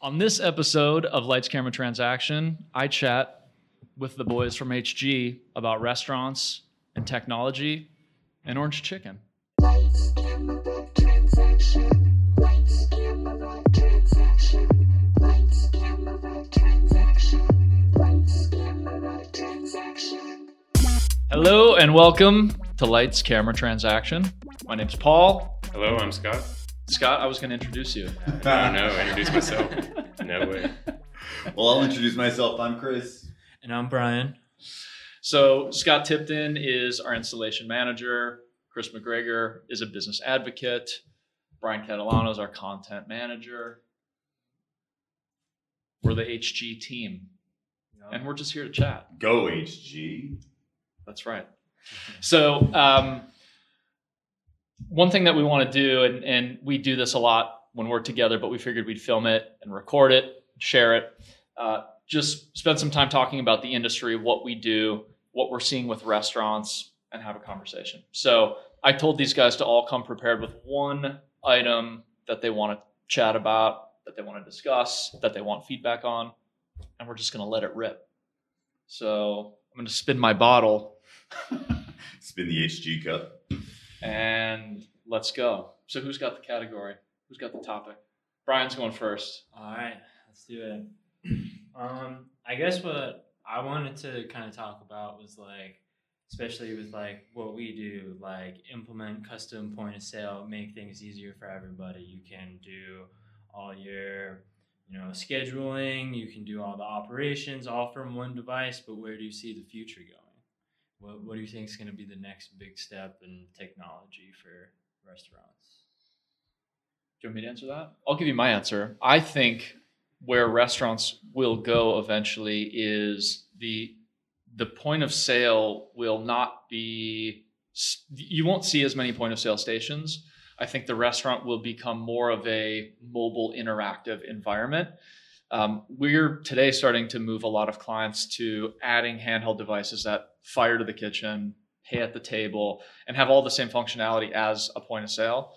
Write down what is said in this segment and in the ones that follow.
On this episode of Lights Camera Transaction, I chat with the boys from HG about restaurants and technology and orange chicken. Hello and welcome to Lights Camera Transaction. My name's Paul. Hello, I'm Scott. Scott, I was going to introduce you. No, introduce myself. No way. Well, I'll introduce myself. I'm Chris. And I'm Brian. So, Scott Tipton is our installation manager. Chris McGregor is a business advocate. Brian Catalano is our content manager. We're the HG team, and we're just here to chat. Go HG. That's right. So, um, one thing that we want to do, and, and we do this a lot when we're together, but we figured we'd film it and record it, share it. Uh, just spend some time talking about the industry, what we do, what we're seeing with restaurants, and have a conversation. So, I told these guys to all come prepared with one item that they want to chat about, that they want to discuss, that they want feedback on, and we're just going to let it rip. So, I'm going to spin my bottle Spin the HG cup. And let's go. So who's got the category? Who's got the topic? Brian's going first. All right, let's do it. Um, I guess what I wanted to kind of talk about was like, especially with like what we do, like implement custom point of sale, make things easier for everybody. You can do all your, you know, scheduling. You can do all the operations all from one device. But where do you see the future going? What What do you think is going to be the next big step in technology for restaurants? Do you want me to answer that? I'll give you my answer. I think where restaurants will go eventually is the the point of sale will not be you won't see as many point of sale stations. I think the restaurant will become more of a mobile interactive environment. Um, we're today starting to move a lot of clients to adding handheld devices that fire to the kitchen, pay at the table, and have all the same functionality as a point of sale.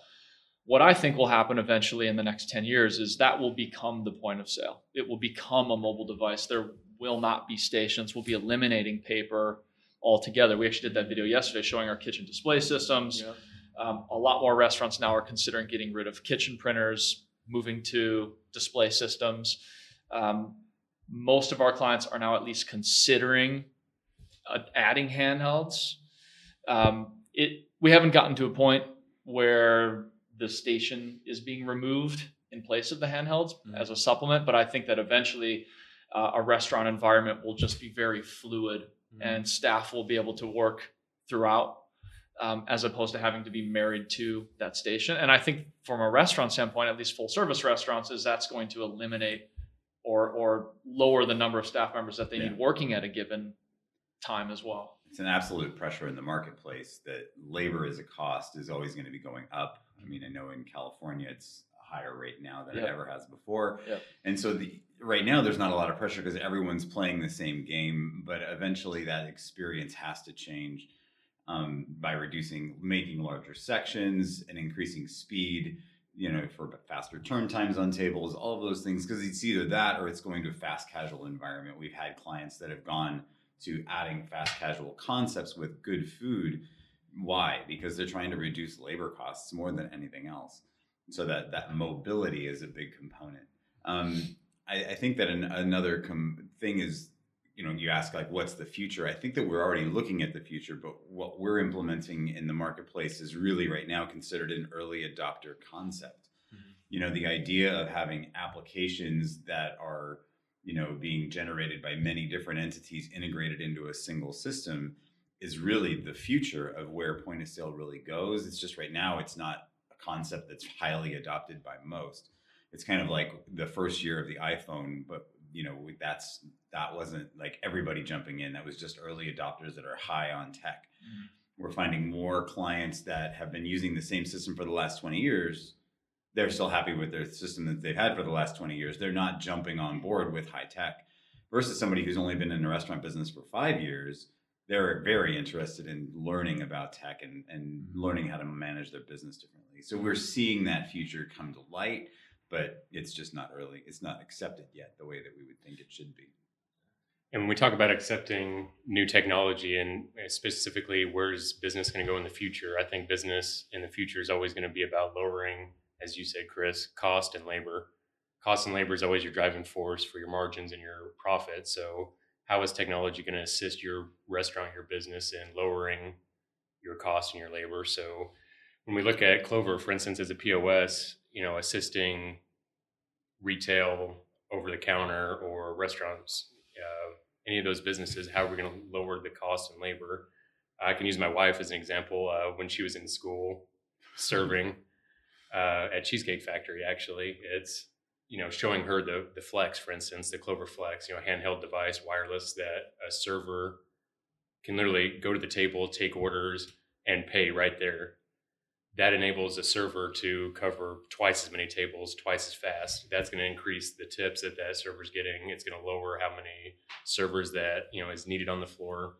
What I think will happen eventually in the next 10 years is that will become the point of sale. It will become a mobile device. There will not be stations. We'll be eliminating paper altogether. We actually did that video yesterday showing our kitchen display systems. Um, a lot more restaurants now are considering getting rid of kitchen printers, moving to display systems. Um, most of our clients are now at least considering uh, adding handhelds. Um, it we haven't gotten to a point where the station is being removed in place of the handhelds Mhm. as a supplement, but I think that eventually uh, a restaurant environment will just be very fluid and staff will be able to work throughout um, as opposed to having to be married to that station. And I think from a restaurant standpoint, at least full service restaurants, is that's going to eliminate or or lower the number of staff members that they Yeah. need working at a given time as well. It's an absolute pressure in the marketplace that labor as a cost is always going to be going up. I mean, I know in California it's a higher rate now than Yep. it ever has before. Yep. And so the right now there's not a lot of pressure because everyone's playing the same game, but eventually that experience has to change um, by reducing, making larger sections and increasing speed. You know, for faster turn times on tables, all of those things, because it's either that or it's going to a fast casual environment. We've had clients that have gone to adding fast casual concepts with good food. Why? Because they're trying to reduce labor costs more than anything else. So that that mobility is a big component. Um, I, I think that an, another com- thing is, you know, you ask like, what's the future? I think that we're already looking at the future, but what we're implementing in the marketplace is really right now considered an early adopter concept. Mhm. You know, the idea of having applications that are you know being generated by many different entities integrated into a single system is really the future of where point of sale really goes it's just right now it's not a concept that's highly adopted by most it's kind of like the first year of the iphone but you know that's that wasn't like everybody jumping in that was just early adopters that are high on tech Mhm. we're finding more clients that have been using the same system for the last 20 years they're still happy with their system that they've had for the last 20 years. They're not jumping on board with high tech versus somebody who's only been in the restaurant business for five years. They're very interested in learning about tech and, and learning how to manage their business differently. So we're seeing that future come to light, but it's just not really it's not accepted yet the way that we would think it should be. And when we talk about accepting new technology and uh, specifically where's business going to go in the future, I think business in the future is always going to be about lowering, as you said, Chris, cost and labor. Cost and labor is always your driving force for your margins and your profit. So, how is technology going to assist your restaurant, your business in lowering your cost and your labor? So, when we look at Clover, for instance, as a POS, you know, assisting retail over the counter or restaurants, uh, any of those businesses, how are we're going to lower the cost and labor. I can use my wife as an example. Uh, when she was in school serving uh, at Cheesecake Factory, actually, it's you know showing her the the Flex, for instance, the Clover Flex, you know, handheld device, wireless that a server can literally go to the table, take orders, and pay right there that enables a server to cover twice as many tables twice as fast. That's going to increase the tips that that server's getting. It's going to lower how many servers that you know is needed on the floor.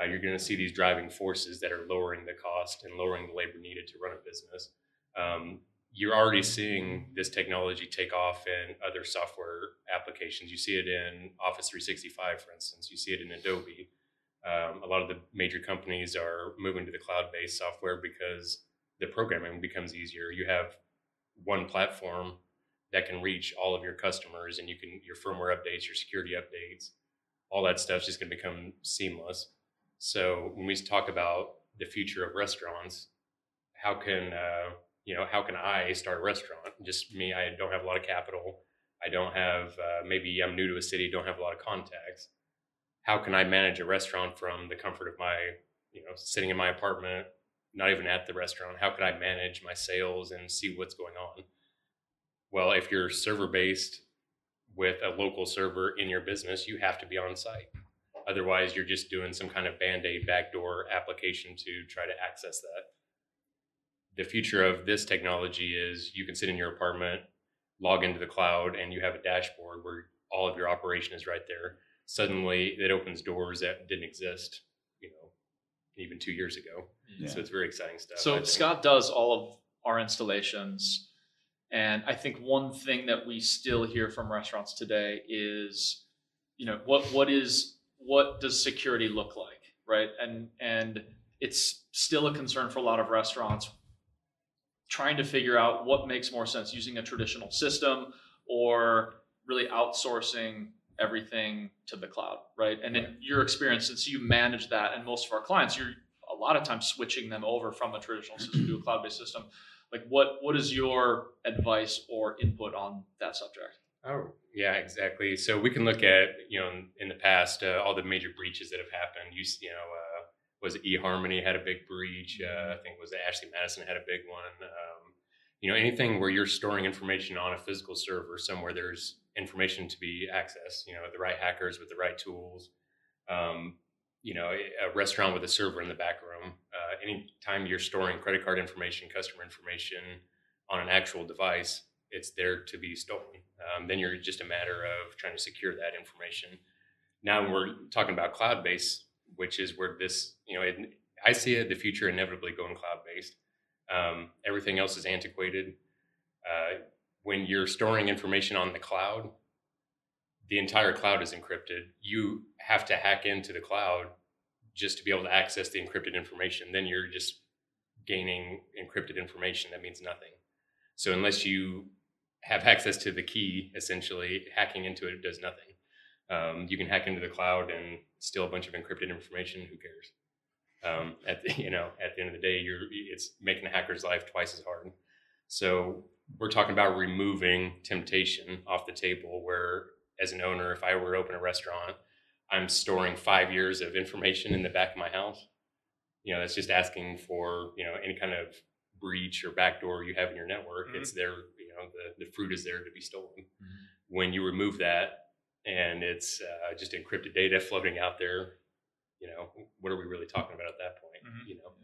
Uh, you're going to see these driving forces that are lowering the cost and lowering the labor needed to run a business. Um, you're already seeing this technology take off in other software applications. You see it in office 365 for instance. You see it in adobe. Um, a lot of the major companies are moving to the cloud-based software because the programming becomes easier. You have one platform that can reach all of your customers and you can your firmware updates, your security updates, all that stuff's just going to become seamless. So when we talk about the future of restaurants, how can uh, you know how can I start a restaurant? Just me, I don't have a lot of capital. I don't have uh, maybe I'm new to a city, don't have a lot of contacts. How can I manage a restaurant from the comfort of my you know sitting in my apartment not even at the restaurant. How could I manage my sales and see what's going on? Well, if you're server based with a local server in your business, you have to be on site. Otherwise, you're just doing some kind of band aid backdoor application to try to access that. The future of this technology is you can sit in your apartment, log into the cloud, and you have a dashboard where all of your operation is right there. Suddenly, it opens doors that didn't exist, even two years ago. Yeah. So it's very exciting stuff. So. Scott does all of our installations, and I think one thing that we still hear from restaurants today is, you know, what what is what does security look like, right? And and it's still a concern for a lot of restaurants trying to figure out what makes more sense using a traditional system or really outsourcing everything to the cloud, right? And in your experience, since you manage that, and most of our clients, you're a lot of times switching them over from a traditional system to a cloud-based system. Like, what what is your advice or input on that subject? Oh, yeah, exactly. So we can look at, you know, in, in the past, uh, all the major breaches that have happened. You, you know, uh, was eHarmony had a big breach? Uh, I think was it Ashley Madison had a big one. Um, you know, anything where you're storing information on a physical server somewhere, there's information to be accessed. You know, the right hackers with the right tools. Um, you know, a restaurant with a server in the back room. Uh, anytime you're storing credit card information, customer information on an actual device, it's there to be stolen. Um, then you're just a matter of trying to secure that information. Now we're talking about cloud based, which is where this, you know, it, I see it, the future inevitably going cloud based. Um, everything else is antiquated. Uh, when you're storing information on the cloud, the entire cloud is encrypted. You have to hack into the cloud just to be able to access the encrypted information. Then you're just gaining encrypted information that means nothing. So unless you have access to the key, essentially hacking into it does nothing. Um, you can hack into the cloud and steal a bunch of encrypted information. Who cares? Um, at the, you know, at the end of the day, you're it's making a hacker's life twice as hard. So we're talking about removing temptation off the table. Where as an owner, if I were to open a restaurant, I'm storing five years of information in the back of my house. You know, that's just asking for you know any kind of breach or backdoor you have in your network. Mhm. It's there. You know, the the fruit is there to be stolen. When you remove that, and it's uh, just encrypted data floating out there, you know, what are we really talking about at that point? Mhm. You know.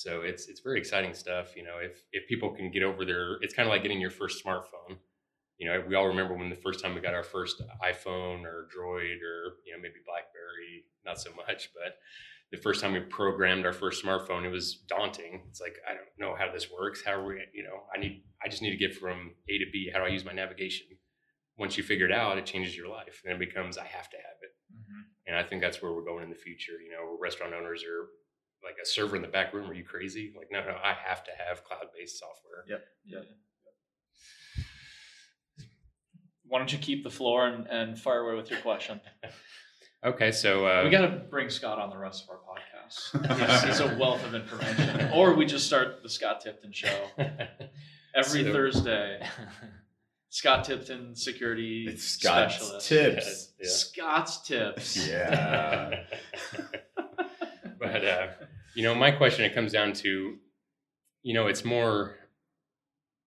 So it's it's very exciting stuff. You know, if if people can get over their, it's kind of like getting your first smartphone. You know, we all remember when the first time we got our first iPhone or Droid or you know maybe BlackBerry, not so much, but the first time we programmed our first smartphone, it was daunting. It's like I don't know how this works. How are we? You know, I need I just need to get from A to B. How do I use my navigation? Once you figure it out, it changes your life, and it becomes I have to have it. Mm-hmm. And I think that's where we're going in the future. You know, restaurant owners are like a server in the back room. Are you crazy? Like, no, no, I have to have cloud based software. Yep. Yep. Why don't you keep the floor and, and fire away with your question? Okay, so uh, we got to bring Scott on the rest of our podcast. He's, he's a wealth of information. Or we just start the Scott Tipton show every So- Thursday. Scott Tipton, security It's Scott's specialist. tips. Yeah. Scott's tips. Yeah. but uh, you know, my question it comes down to, you know, it's more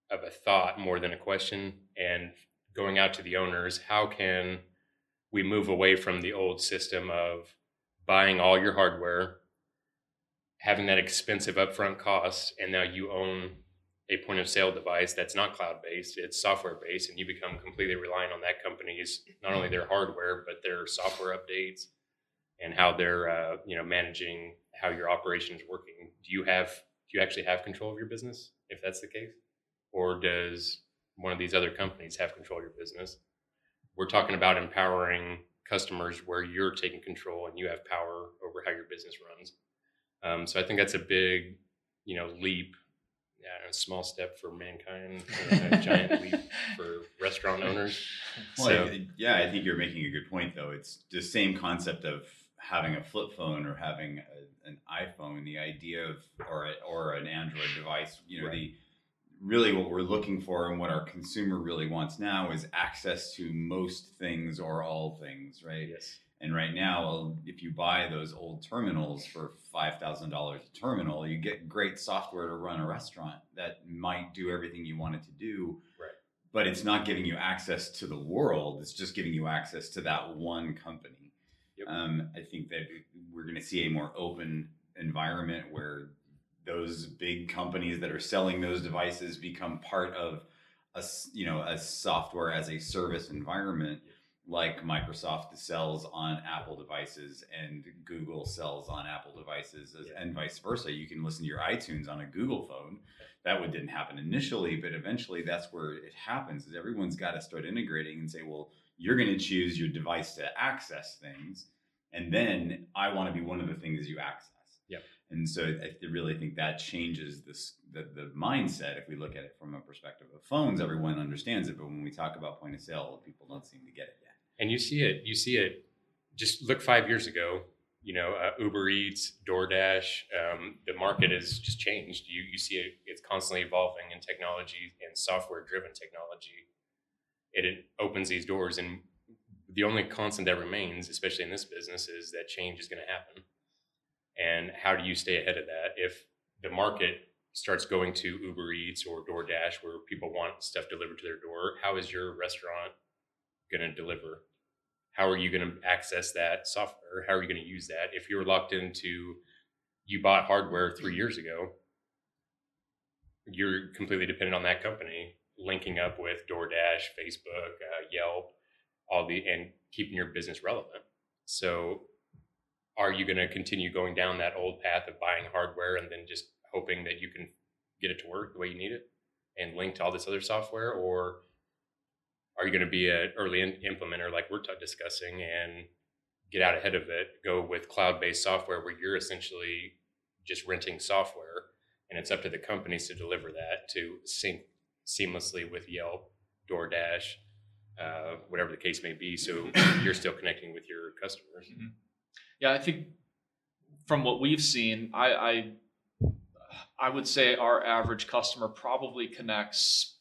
of a thought more than a question, and going out to the owners, how can we move away from the old system of buying all your hardware, having that expensive upfront cost, and now you own a point of sale device that's not cloud based, it's software based, and you become completely reliant on that company's not only their hardware but their software updates and how they're uh, you know managing how your operation is working. Do you have do you actually have control of your business if that's the case, or does one of these other companies have control of your business? We're talking about empowering customers where you're taking control and you have power over how your business runs. Um, so I think that's a big you know leap. Yeah, a small step for mankind, a giant leap for restaurant owners. Well, So- I- yeah, I think you're making a good point, though. It's the same concept of having a flip phone or having a, an iPhone. The idea of or a, or an Android device. You know, Right. the really what we're looking for and what our consumer really wants now is access to most things or all things, right? Yes. And right now, if you buy those old terminals for five thousand dollars a terminal, you get great software to run a restaurant that might do everything you want it to do. Right. But it's not giving you access to the world. It's just giving you access to that one company. Yep. Um, I think that we're going to see a more open environment where those big companies that are selling those devices become part of a you know a software as a service environment like Microsoft sells on Apple devices and Google sells on Apple devices as- Yeah. and vice versa. You can listen to your iTunes on a Google phone. That would didn't happen initially, but eventually that's where it happens. Is everyone's got to start integrating and say, well, you're going to choose your device to access things, and then I want to be one of the things you access. Yep. And so I really think that changes this the, the mindset. If we look at it from a perspective of phones, everyone understands it, but when we talk about point of sale, people don't seem to get it yet. and you see it you see it just look five years ago you know uh, uber eats doordash um, the market has just changed you, you see it it's constantly evolving in technology and software driven technology it, it opens these doors and the only constant that remains especially in this business is that change is going to happen and how do you stay ahead of that if the market starts going to uber eats or doordash where people want stuff delivered to their door how is your restaurant going to deliver? How are you going to access that software? How are you going to use that? If you're locked into, you bought hardware three years ago, you're completely dependent on that company linking up with DoorDash, Facebook, uh, Yelp, all the and keeping your business relevant. So, are you going to continue going down that old path of buying hardware and then just hoping that you can get it to work the way you need it and link to all this other software, or are you going to be an early implementer like we're t- discussing and get out ahead of it go with cloud-based software where you're essentially just renting software and it's up to the companies to deliver that to sync seamlessly with yelp doordash uh, whatever the case may be so you're still connecting with your customers Yeah, I think from what we've seen, I, I I would say our average customer probably connects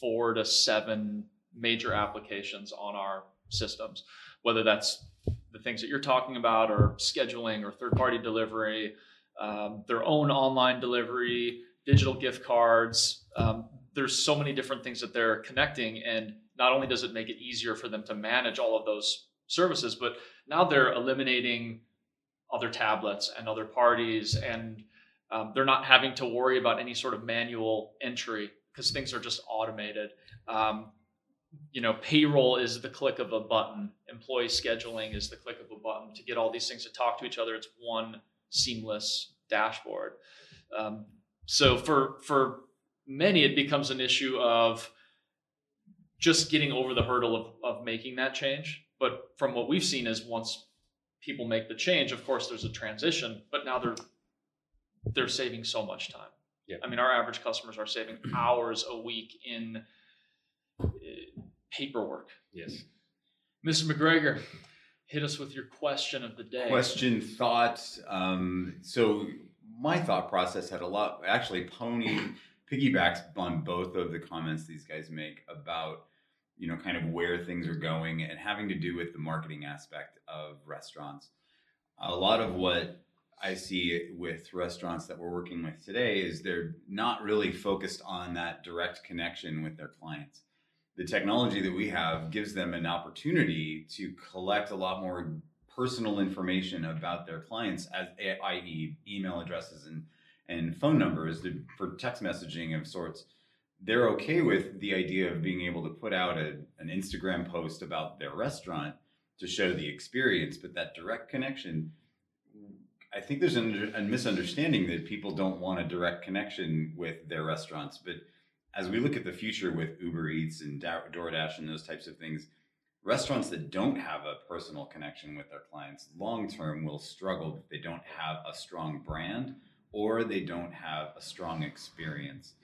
four to seven major applications on our systems, whether that's the things that you're talking about, or scheduling, or third-party delivery, um, their own online delivery, digital gift cards. Um, there's so many different things that they're connecting, and not only does it make it easier for them to manage all of those services, but now they're eliminating other tablets and other parties and um, they're not having to worry about any sort of manual entry because things are just automated. Um, you know payroll is the click of a button. Employee scheduling is the click of a button to get all these things to talk to each other. It's one seamless dashboard. Um, so for for many, it becomes an issue of just getting over the hurdle of, of making that change. But from what we've seen is once people make the change, of course, there's a transition, but now they're they're saving so much time. Yeah. I mean, our average customers are saving hours a week in uh, paperwork. Yes. Mr. McGregor, hit us with your question of the day. Question, thought. Um, so my thought process had a lot. Actually, Pony piggybacks on both of the comments these guys make about you know kind of where things are going and having to do with the marketing aspect of restaurants. A lot of what I see with restaurants that we're working with today is they're not really focused on that direct connection with their clients. The technology that we have gives them an opportunity to collect a lot more personal information about their clients, as i.e., email addresses and and phone numbers for text messaging of sorts. They're okay with the idea of being able to put out a, an Instagram post about their restaurant to show the experience, but that direct connection I think there's a, a misunderstanding that people don't want a direct connection with their restaurants. But as we look at the future with Uber Eats and DoorDash and those types of things, restaurants that don't have a personal connection with their clients long term will struggle if they don't have a strong brand or they don't have a strong experience.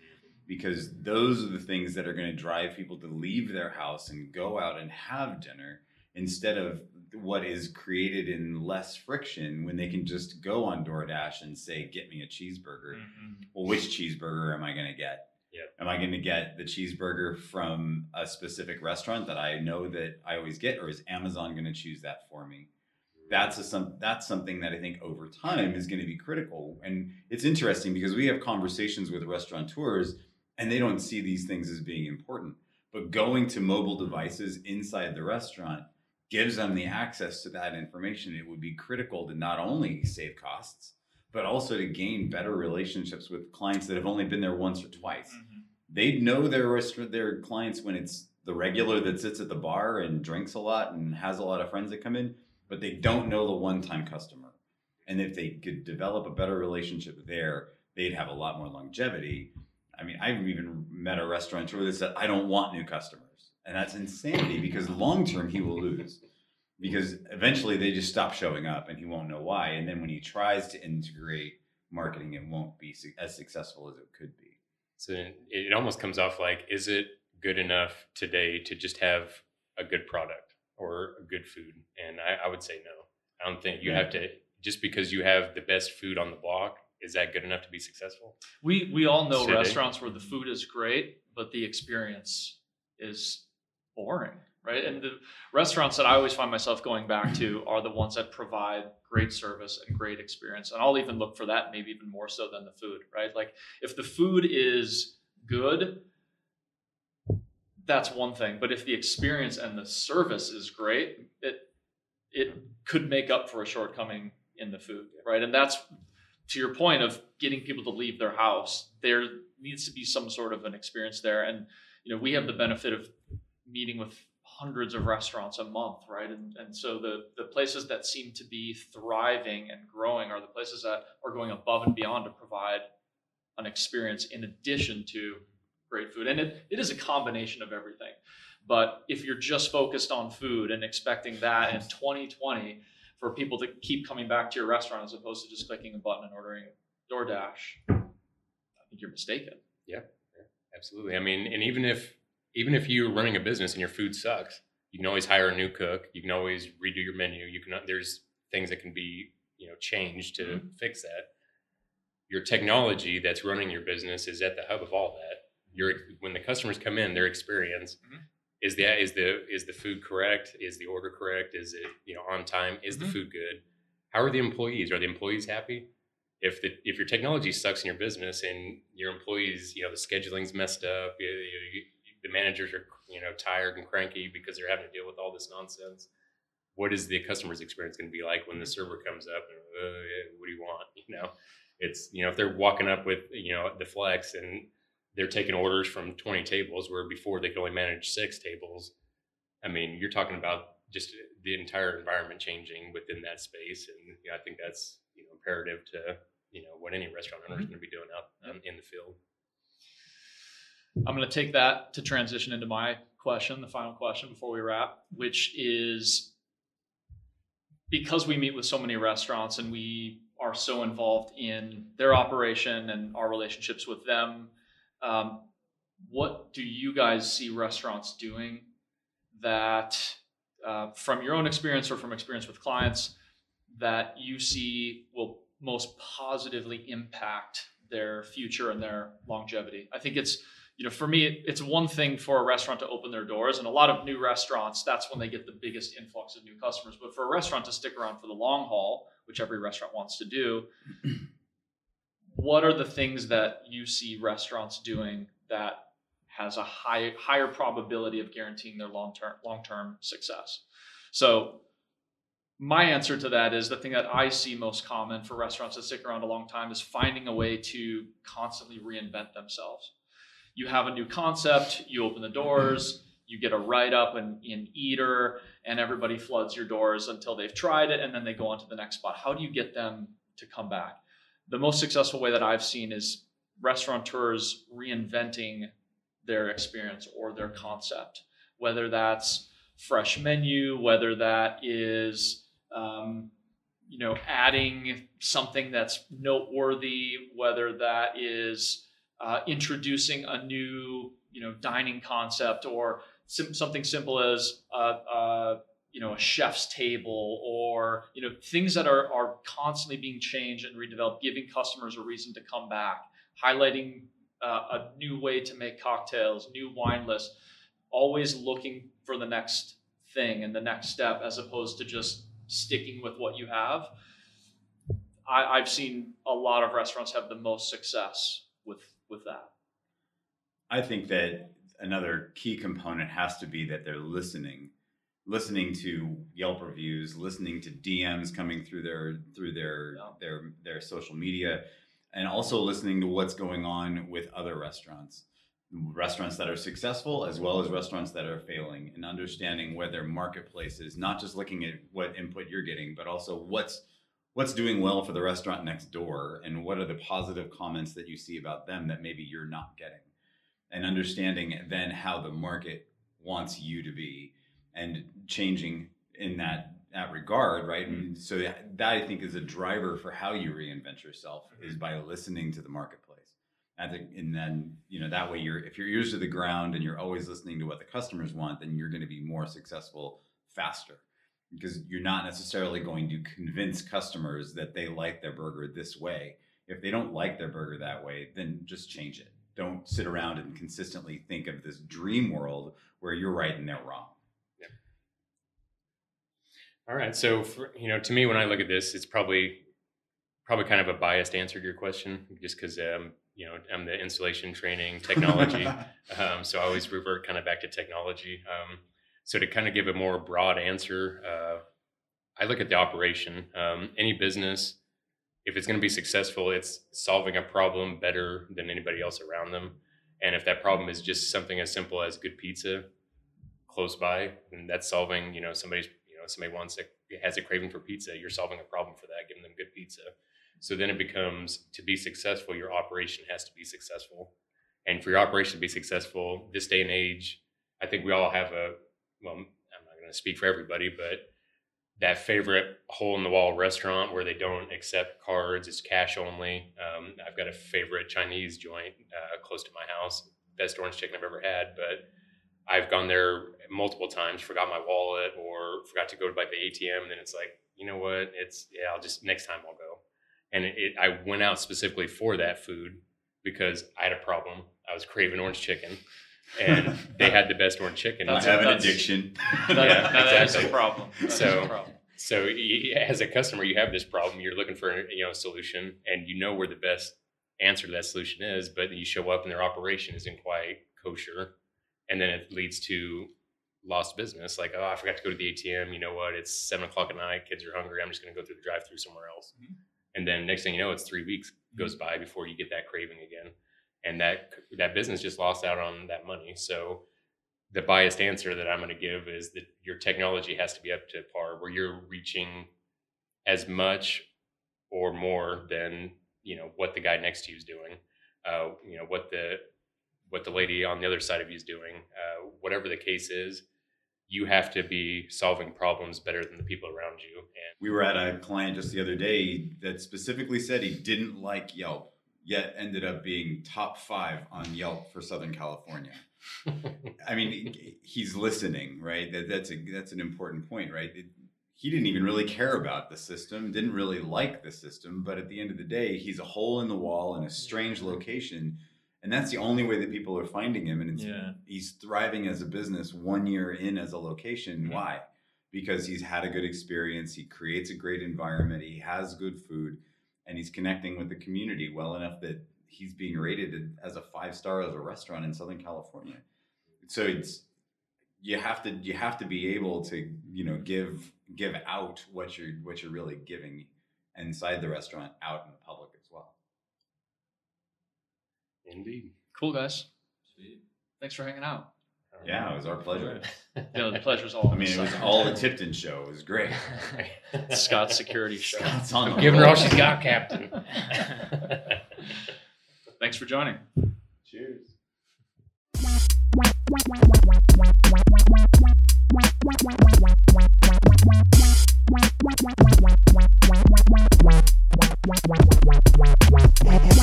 Because those are the things that are going to drive people to leave their house and go out and have dinner instead of what is created in less friction when they can just go on DoorDash and say, "Get me a cheeseburger." Mhm. Well, which cheeseburger am I going to get? Yep. Am I going to get the cheeseburger from a specific restaurant that I know that I always get, or is Amazon going to choose that for me? That's a some that's something that I think over time is going to be critical. And it's interesting because we have conversations with restaurateurs, and they don't see these things as being important. But going to mobile devices inside the restaurant gives them the access to that information. It would be critical to not only save costs, but also to gain better relationships with clients that have only been there once or twice. Mhm. They know their restaurant, their clients when it's the regular that sits at the bar and drinks a lot and has a lot of friends that come in, but they don't know the one-time customer. And if they could develop a better relationship there, they'd have a lot more longevity. I mean, I've even met a restaurateur that said, "I don't want new customers." And that's insanity because long term he will lose. Because eventually they just stop showing up and he won't know why. And then when he tries to integrate marketing, it won't be as successful as it could be. So it almost comes off like, is it good enough today to just have a good product or a good food? And I, I would say no. I don't think you Yeah. have to just because you have the best food on the block. Is that good enough to be successful? We we all know City. restaurants where the food is great, but the experience is boring, right? And the restaurants that I always find myself going back to are the ones that provide great service and great experience. And I'll even look for that maybe even more so than the food, right? Like if the food is good, that's one thing. But if the experience and the service is great, it it could make up for a shortcoming in the food, right? And that's to your point of getting people to leave their house. There needs to be some sort of an experience there, and you know we have the benefit of meeting with hundreds of restaurants a month, right? And and so the the places that seem to be thriving and growing are the places that are going above and beyond to provide an experience in addition to great food. And it, it is a combination of everything. But if you're just focused on food and expecting that in 2020 for people to keep coming back to your restaurant as opposed to just clicking a button and ordering DoorDash, I think you're mistaken. Yeah, absolutely. I mean, and even if even if you're running a business and your food sucks, you can always hire a new cook. You can always redo your menu. You can there's things that can be you know changed to Mhm. fix that. Your technology that's running your business is at the hub of all that. Your when the customers come in, their experience Mhm. is the is the is the food correct? Is the order correct? Is it you know on time? Is Mhm. the food good? How are the employees? Are the employees happy? if the if your technology sucks in your business and your employees, you know, the scheduling's messed up, you, you, you- the managers are you know tired and cranky because they're having to deal with all this nonsense. What is the customer's experience going to be like when the server comes up and uh, yeah, what do you want? You know, it's you know if they're walking up with you know the flex and they're taking orders from 20 tables where before they could only manage six tables. I mean, you're talking about just the entire environment changing within that space, and you know, I think that's you know imperative to you know what any restaurant owner is going to be doing out um, in the field. I'm going to take that to transition into my question, the final question before we wrap, which is because we meet with so many restaurants and we are so involved in their operation and our relationships with them, um, what do you guys see restaurants doing that, uh, from your own experience or from experience with clients, that you see will most positively impact their future and their longevity? I think it's you know, for me, it's one thing for a restaurant to open their doors, and a lot of new restaurants, that's when they get the biggest influx of new customers. But for a restaurant to stick around for the long haul, which every restaurant wants to do, what are the things that you see restaurants doing that has a high, higher probability of guaranteeing their long term long term success? So my answer to that is the thing that I see most common for restaurants that stick around a long time is finding a way to constantly reinvent themselves you have a new concept, you open the doors, you get a write up in, in Eater, and everybody floods your doors until they've tried it, and then they go on to the next spot. How do you get them to come back? The most successful way that I've seen is restaurateurs reinventing their experience or their concept, whether that's fresh menu, whether that is um, you know adding something that's noteworthy, whether that is uh, introducing a new you know dining concept or sim- something simple as uh, uh, you know a chef's table or you know things that are are constantly being changed and redeveloped, giving customers a reason to come back, highlighting uh, a new way to make cocktails, new wine lists, always looking for the next thing and the next step as opposed to just sticking with what you have. I, I've seen a lot of restaurants have the most success with with that? I think that another key component has to be that they're listening, listening to Yelp reviews, listening to DMs coming through their through their yeah. their their social media, and also listening to what's going on with other restaurants. Restaurants that are successful as well as restaurants that are failing and understanding where their marketplace is not just looking at what input you're getting but also what's what's doing well for the restaurant next door and what are the positive comments that you see about them that maybe you're not getting. And understanding then how the market wants you to be and changing in that that regard right mm-hmm. and so that, that i think is a driver for how you reinvent yourself mm-hmm. is by listening to the marketplace think, and then you know that way you're if your ears to the ground and you're always listening to what the customers want then you're going to be more successful faster because you're not necessarily going to convince customers that they like their burger this way. If they don't like their burger that way, then just change it. Don't sit around and consistently think of this dream world where you're right and they're wrong. All right. So, for, you know, to me, when I look at this, it's probably probably kind of a biased answer to your question, just because um, you know I'm the installation training technology, um, so I always revert kind of back to technology. Um, so to kind of give a more broad answer, uh, I look at the operation. Um, any business, if it's going to be successful, it's solving a problem better than anybody else around them. And if that problem is just something as simple as good pizza close by, and that's solving, you know, somebody's, somebody wants a, has a craving for pizza, you're solving a problem for that, giving them good pizza. So then it becomes to be successful, your operation has to be successful. And for your operation to be successful, this day and age, I think we all have a well, I'm not going to speak for everybody, but that favorite hole in the wall restaurant where they don't accept cards, it's cash only. Um, I've got a favorite Chinese joint uh, close to my house, best orange chicken I've ever had, but I've gone there multiple times, forgot my wallet or forgot to go by the ATM. And then it's like, you know what? It's, yeah, I'll just, next time I'll go. And it, it, I went out specifically for that food because I had a problem. I was craving orange chicken and they had the best orange chicken. I have an addiction. That, yeah, that exactly. a problem. so, a problem. so as a customer, you have this problem. You're looking for a you know a solution, and you know where the best answer to that solution is, but you show up and their operation isn't quite kosher, and then it leads to lost business. Like, oh, I forgot to go to the ATM. You know what? It's seven o'clock at night. Kids are hungry. I'm just going to go through the drive-through somewhere else. Mm-hmm. And then next thing you know, it's three weeks goes mm-hmm. by before you get that craving again and that that business just lost out on that money. So the biased answer that I'm going to give is that your technology has to be up to par where you're reaching as much or more than you know what the guy next to you is doing. Uh, you know what the what the lady on the other side of you is doing. Uh, whatever the case is, you have to be solving problems better than the people around you. And We were at a client just the other day that specifically said he didn't like Yelp, yet ended up being top five on Yelp for Southern California. I mean, he's listening, right? That, that's a that's an important point, right? It- he didn't even really care about the system, didn't really like the system, but at the end of the day, he's a hole in the wall in a strange location, and that's the only way that people are finding him. And it's, Yeah. he's thriving as a business one year in as a location. Mhm. Why? Because he's had a good experience. He creates a great environment. He has good food, and he's connecting with the community well enough that he's being rated as a five star as a restaurant in Southern California. So it's you have to you have to be able to you know give give out what you're what you're really giving inside the restaurant out in the public. Indeed, Cool guys. Sweet. Thanks for hanging out. Yeah, it was our pleasure. You know, the pleasure's all. I mean, it was all the Tipton show. It was great. Scott's security show. Scott's on the Giving her all she's got, Captain. Thanks for joining. Cheers.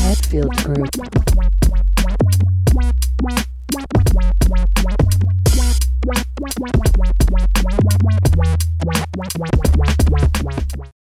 Hatfield Group. Group.